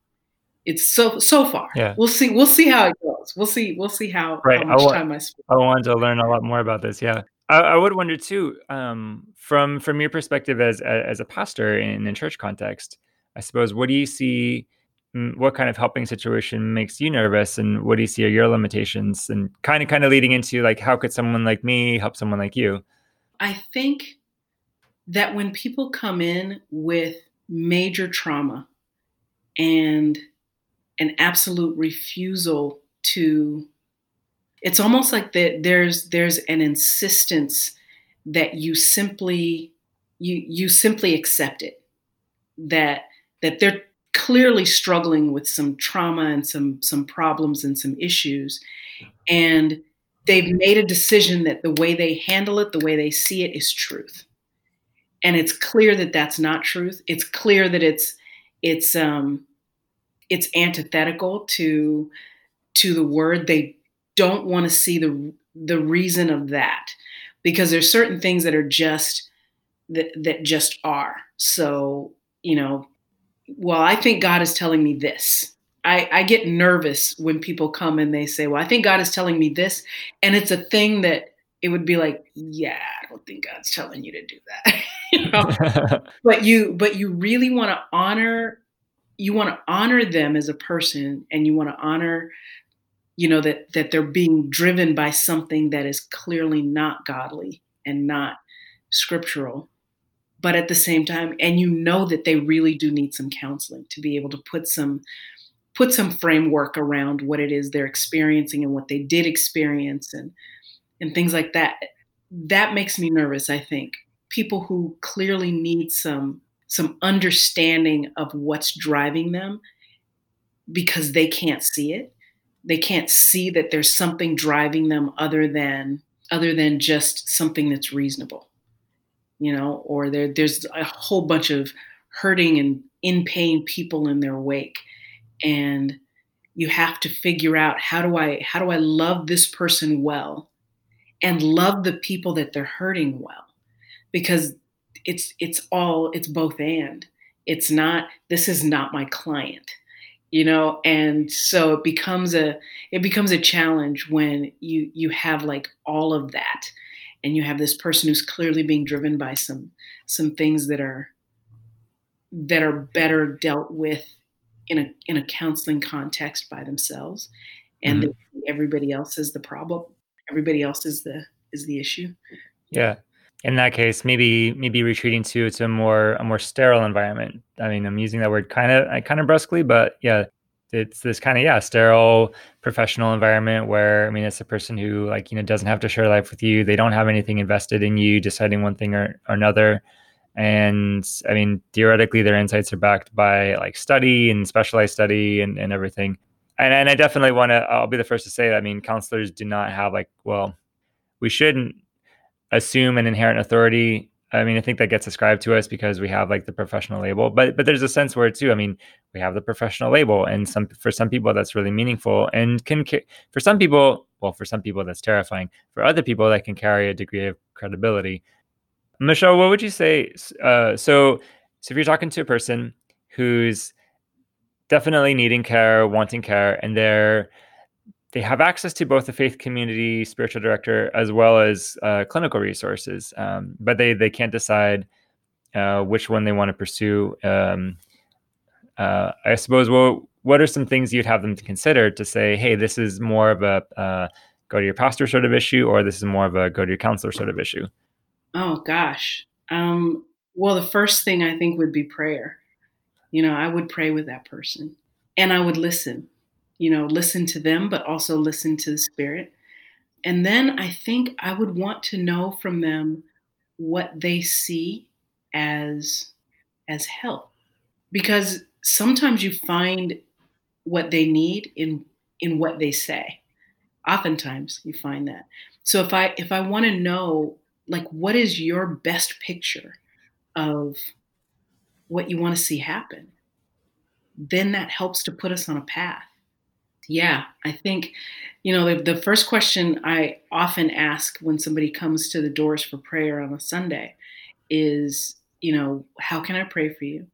It's so so far. Yeah. We'll see we'll see how it goes. We'll see we'll see how, right. how much I time I spend. I wanted to learn a lot more about this. Yeah. I, would wonder too, um, from from your perspective as as a pastor in a church context, I suppose, what do you see? Mm, what kind of helping situation makes you nervous, and what do you see are your limitations? And kind of kind of leading into like, how could someone like me help someone like you? I think that when people come in with major trauma and an absolute refusal to it's almost like that there's there's an insistence that you simply you you simply accept it. That that they're clearly struggling with some trauma and some some problems and some issues. And they've made a decision that the way they handle it the way they see it is truth. And it's clear that that's not truth. It's clear that it's it's um it's antithetical to to the word they don't want to see the the reason of that because there's certain things that are just that that just are. So you know well i think god is telling me this. I, I get nervous when people come and they say well i think god is telling me this and it's a thing that it would be like yeah i don't think god's telling you to do that. [laughs] You know? [laughs] but you but you really want to honor you want to honor them as a person and you want to honor you know that that they're being driven by something that is clearly not godly and not scriptural. But at the same time and you know that they really do need some counseling to be able to put some put some framework around what it is they're experiencing and what they did experience and and things like that. That makes me nervous i think. People who clearly need some some understanding of what's driving them because they can't see it they can't see that there's something driving them other than other than just something that's reasonable you know or there there's a whole bunch of hurting and in pain people in their wake. And you have to figure out how do i how do i love this person well and love the people that they're hurting well? Because it's it's all it's both and. It's not this is not my client you know and so it becomes a it becomes a challenge when you you have like all of that and you have this person who's clearly being driven by some some things that are that are better dealt with in a in a counseling context by themselves and mm-hmm. everybody else is the problem everybody else is the is the issue yeah in that case, maybe maybe retreating to to a more a more sterile environment. I mean, I'm using that word kind of kind of brusquely, but yeah, it's this kind of yeah sterile professional environment where I mean it's a person who like you know doesn't have to share life with you. They don't have anything invested in you deciding one thing or, or another. And I mean, theoretically, their insights are backed by like study and specialized study and, and everything. And, and I definitely want to, I'll be the first to say that. I mean, counselors do not have like, well, we shouldn't assume an inherent authority. I mean, I think that gets ascribed to us because we have like the professional label, but but there's a sense where too. I mean, we have the professional label, and some for some people that's really meaningful, and can for some people, well, for some people that's terrifying. For other people, that can carry a degree of credibility. Michelle, what would you say? Uh, so, so if you're talking to a person who's definitely needing care, wanting care, and they're they have access to both the faith community spiritual director as well as uh, clinical resources, um, but they they can't decide uh, which one they want to pursue. Um, uh, I suppose well, what are some things you'd have them to consider to say, hey, this is more of a uh, go to your pastor sort of issue, or this is more of a go to your counselor sort of issue? Oh gosh. Um, well, the first thing I think would be prayer. You know, I would pray with that person, and I would listen. You know, listen to them, but also listen to the Spirit. And then I think I would want to know from them what they see as as help. Because sometimes you find what they need in in what they say. Oftentimes you find that. So if i if i want to know like what is your best picture of what you want to see happen then that helps to put us on a path yeah i think you know the, the first question i often ask when somebody comes to the doors for prayer on a sunday is you know how can i pray for you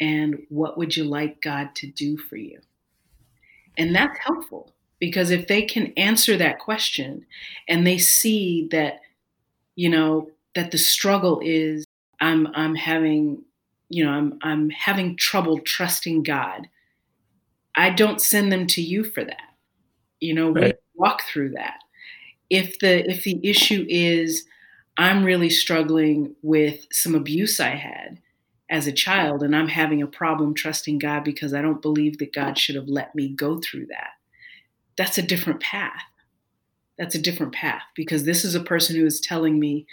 and what would you like god to do for you and that's helpful because if they can answer that question and they see that, you know, that the struggle is I'm I'm having, you know, I'm I'm having trouble trusting God. I don't send them to you for that. You know, right. we walk through that. If the if the issue is I'm really struggling with some abuse I had, as a child and I'm having a problem trusting God because I don't believe that God should have let me go through that. That's a different path. That's a different path because this is a person who is telling me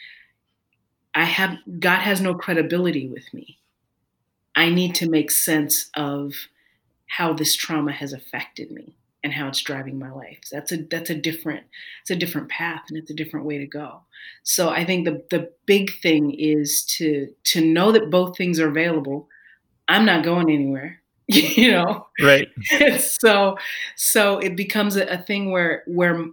I have God has no credibility with me. I need to make sense of how this trauma has affected me and how it's driving my life. That's a that's a different it's a different path and it's a different way to go. So I think the the big thing is to to know that both things are available. I'm not going anywhere. [laughs] you know right [laughs] so so it becomes a, a thing where where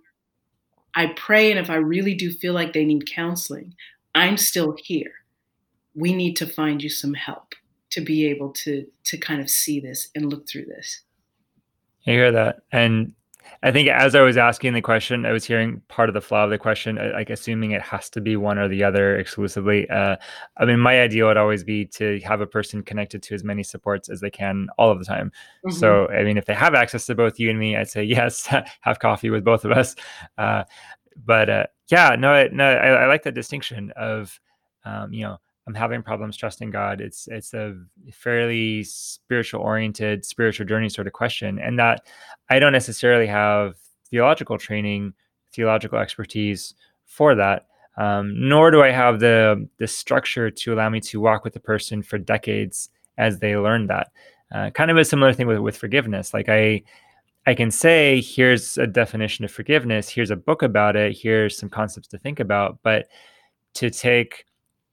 i pray and if i really do feel like they need counseling i'm still here we need to find you some help to be able to to kind of see this and look through this I hear that. And I think as I was asking the question, I was hearing part of the flaw of the question, uh, like assuming it has to be one or the other exclusively. Uh, I mean, my idea would always be to have a person connected to as many supports as they can all of the time. Mm-hmm. So, I mean, if they have access to both you and me, I'd say [laughs] yes, have coffee with both of us. Uh, but uh, yeah, no, no, I, I, like that distinction of, um, you know, I'm having problems trusting God. It's it's a fairly spiritual oriented, spiritual journey sort of question, and that I don't necessarily have theological training, theological expertise for that. Um, nor do I have the the structure to allow me to walk with the person for decades as they learn that. Uh, kind of a similar thing with with forgiveness. Like I I can say, here's a definition of forgiveness. Here's a book about it. Here's some concepts to think about. But to take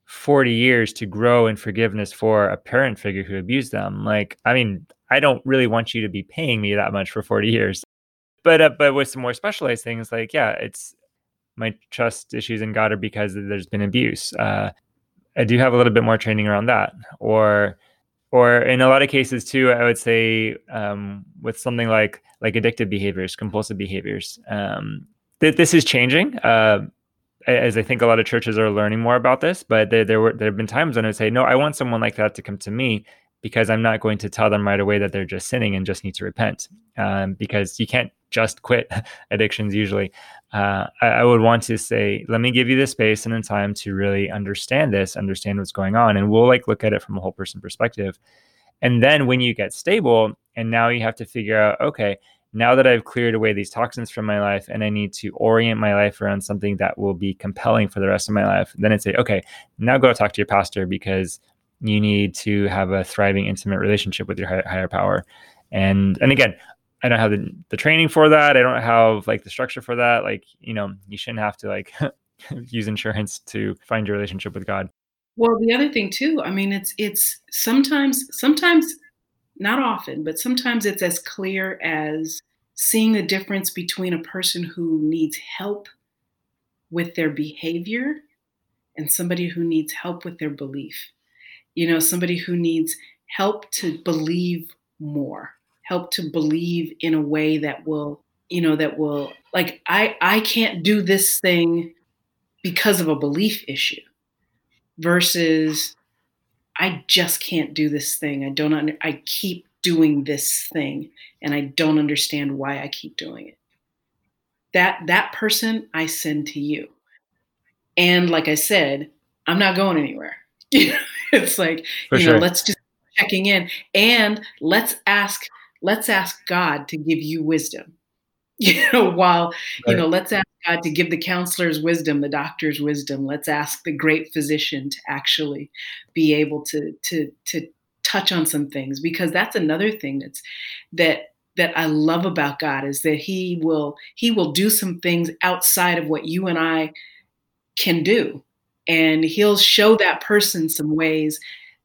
40 years to grow in forgiveness for a parent figure who abused them. Like, I mean, I don't really want you to be paying me that much for 40 years. But uh, but with some more specialized things, like yeah, it's my trust issues in God are because there's been abuse. Uh, I do have a little bit more training around that, or or in a lot of cases too, I would say um, with something like like addictive behaviors, compulsive behaviors. Um, th- this is changing. Uh, as I think a lot of churches are learning more about this, but there, there were there have been times when I would say, no, I want someone like that to come to me because I'm not going to tell them right away that they're just sinning and just need to repent. Um, because you can't just quit [laughs] addictions usually. Uh, I, I, would want to say, let me give you the space and the time to really understand this, understand what's going on, and we'll like look at it from a whole person perspective. And then when you get stable, and now you have to figure out, okay, now that I've cleared away these toxins from my life and I need to orient my life around something that will be compelling for the rest of my life, then I'd say, okay, now go talk to your pastor because you need to have a thriving, intimate relationship with your higher power. And and again, I don't have the, the training for that. I don't have like the structure for that. Like, you know, you shouldn't have to like [laughs] use insurance to find your relationship with God. Well, the other thing too, I mean, it's it's sometimes sometimes not often, but sometimes it's as clear as seeing the difference between a person who needs help with their behavior and somebody who needs help with their belief. You know, somebody who needs help to believe more, help to believe in a way that will, you know, that will like I I can't do this thing because of a belief issue versus I just can't do this thing. I don't. I keep doing this thing and I don't understand why I keep doing it. That that person I send to you. And like I said, I'm not going anywhere. [laughs] it's like, For you know, let's just checking in and let's ask let's ask God to give you wisdom. [laughs] You know, while right. you know, let's ask God to give the counselors wisdom, the doctors wisdom. Let's ask the great physician to actually be able to to to touch on some things because that's another thing that's that that I love about God is that he will he will do some things outside of what you and I can do and he'll show that person some ways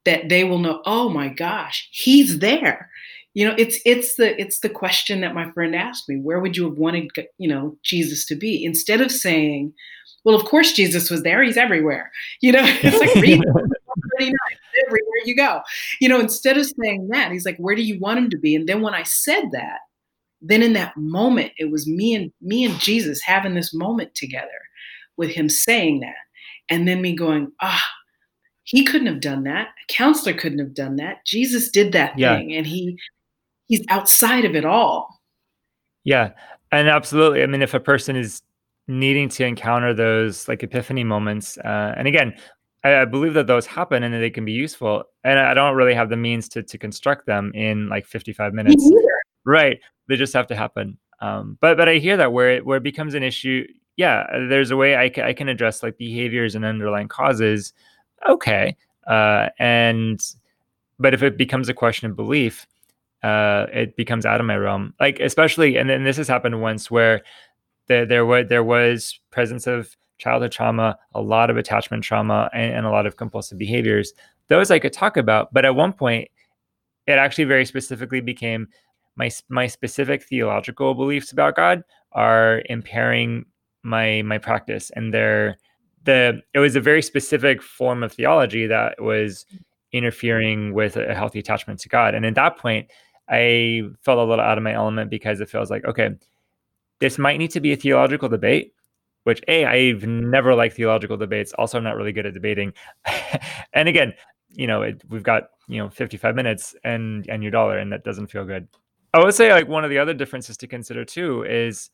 that they will know oh my gosh he's there you know it's it's the it's the question that my friend asked me where would you have wanted you know jesus to be? Instead of saying well of course jesus was there he's everywhere. You know [laughs] it's like read everywhere you go. You know instead of saying that he's like where do you want him to be? And then when i said that then in that moment it was me and me and jesus having this moment together with him saying that. And then me going ah he couldn't have done that. A counselor couldn't have done that. Jesus did that yeah. thing and he he's outside of it all. Yeah. And absolutely. I mean, if a person is needing to encounter those like epiphany moments, uh, and again, I, I, believe that those happen and that they can be useful. And I don't really have the means to to construct them in like 55 minutes. Right. They just have to happen. Um, but but I hear that where it where it becomes an issue, yeah, there's a way I, ca- I can address like behaviors and underlying causes. Okay. Uh, and but if it becomes a question of belief, uh, it becomes out of my realm. Like especially, and then this has happened once where there there was there was presence of childhood trauma, a lot of attachment trauma, and, and a lot of compulsive behaviors. Those I could talk about, but at one point, it actually very specifically became my my specific theological beliefs about God are impairing my my practice, and they're the it was a very specific form of theology that was interfering with a healthy attachment to God. And at that point, I felt a little out of my element because it feels like, okay, this might need to be a theological debate, which A, I've never liked theological debates. Also, I'm not really good at debating. [laughs] and again, you know, it, we've got, you know, 55 minutes and and your dollar, and that doesn't feel good. I would say like one of the other differences to consider too is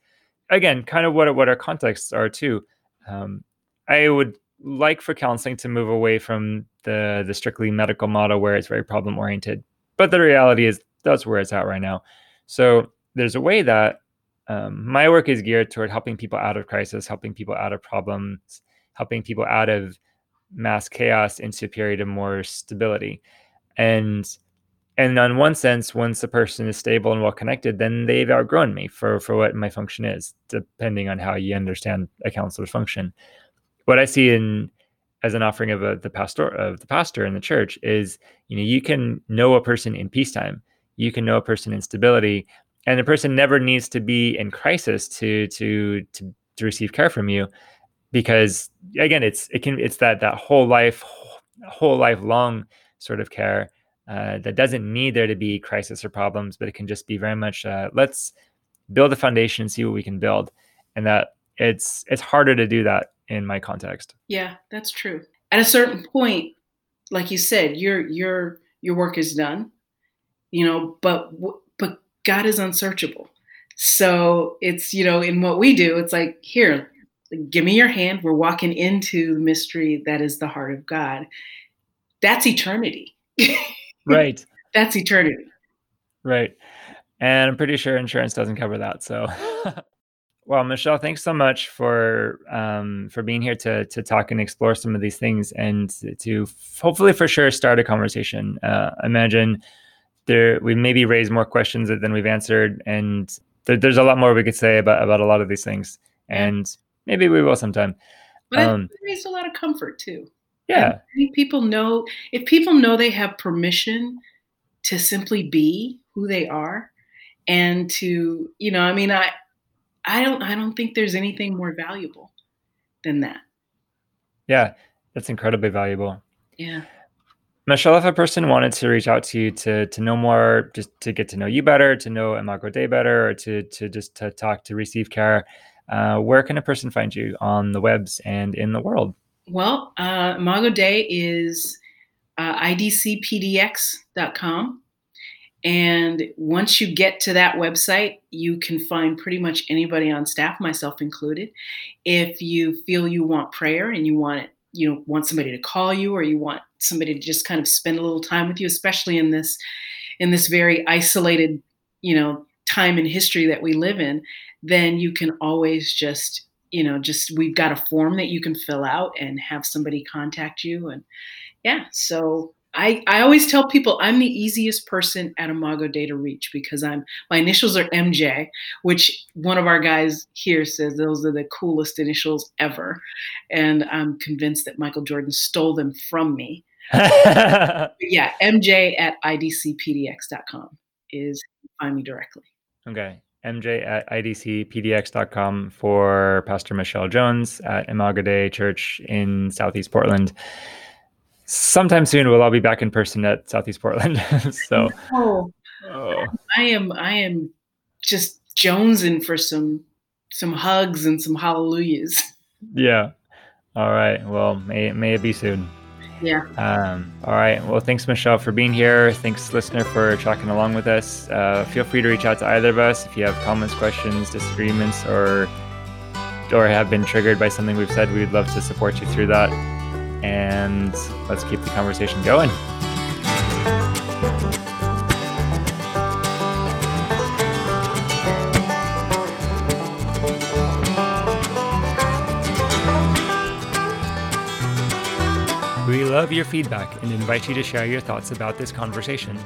again, kind of what what our contexts are too. Um, I would like for counseling to move away from the the strictly medical model where it's very problem oriented. But the reality is that's where it's at right now. So there's a way that um, my work is geared toward helping people out of crisis, helping people out of problems, helping people out of mass chaos into a period of more stability. And and in one sense, once a person is stable and well connected, then they've outgrown me for for what my function is, depending on how you understand a counselor's function. What I see in as an offering of a, the pastor of the pastor in the church is, you know, you can know a person in peacetime you can know a person in stability and the person never needs to be in crisis to to to, to receive care from you because again it's it can it's that that whole life whole life long sort of care uh, that doesn't need there to be crisis or problems but it can just be very much uh, let's build a foundation and see what we can build. And that it's it's harder to do that in my context. Yeah that's true. At a certain point like you said your your your work is done you know, but but God is unsearchable. So it's you know, in what we do, it's like here, give me your hand. We're walking into the mystery that is the heart of God. That's eternity. [laughs] Right. That's eternity. Right. And I'm pretty sure insurance doesn't cover that. So [laughs] Well, Michelle, thanks so much for um, for being here to to talk and explore some of these things, and to hopefully for sure start a conversation. Uh, imagine there we maybe raised more questions than we've answered, and there, there's a lot more we could say about about a lot of these things, and maybe we will sometime. But um, it raised a lot of comfort too. Yeah, I think people know if people know they have permission to simply be who they are, and to you know, I mean, I I don't I don't think there's anything more valuable than that. Yeah, that's incredibly valuable. Yeah. Michelle, if a person wanted to reach out to you to to know more, just to get to know you better, to know Imago Dei better, or to to just to talk to receive care, uh, where can a person find you on the webs and in the world? Well, uh, Imago Dei is uh, idcpdx.com. And once you get to that website, you can find pretty much anybody on staff, myself included. If you feel you want prayer and you want it, you know, want somebody to call you or you want somebody to just kind of spend a little time with you, especially in this in this very isolated, you know, time in history that we live in, then you can always just, you know, just we've got a form that you can fill out and have somebody contact you and yeah, so I, I always tell people I'm the easiest person at Imago Dei to reach because I'm my initials are MJ, which one of our guys here says those are the coolest initials ever, and I'm convinced that Michael Jordan stole them from me. [laughs] yeah, MJ at idcpdx.com is find me directly. Okay. MJ at idcpdx.com for Pastor Michelle Jones at Imago Dei Church in Southeast Portland sometime soon we'll all be back in person at Southeast Portland. [laughs] so oh, oh. I am I am just jonesing for some some hugs and some hallelujahs. Yeah. All right. Well, may may it be soon. Yeah. Um, all right. Well, thanks, Michelle, for being here. Thanks, listener, for tracking along with us. Uh, feel free to reach out to either of us if you have comments, questions, disagreements, or or have been triggered by something we've said. We'd love to support you through that and let's keep the conversation going. We love your feedback and invite you to share your thoughts about this conversation.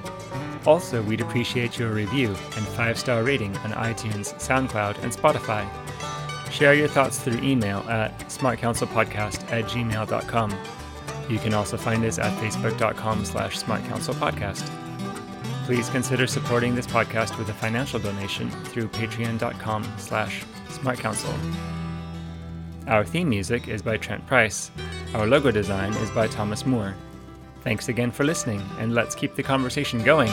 Also, we'd appreciate your review and five star rating on iTunes, SoundCloud, and Spotify. Share your thoughts through email at smartcounselpodcast at gmail.com. You can also find us at facebook.com slash smartcounselpodcast. Please consider supporting this podcast with a financial donation through patreon.com slash smartcounsel. Our theme music is by Trent Price. Our logo design is by Thomas Moore. Thanks again for listening, and let's keep the conversation going.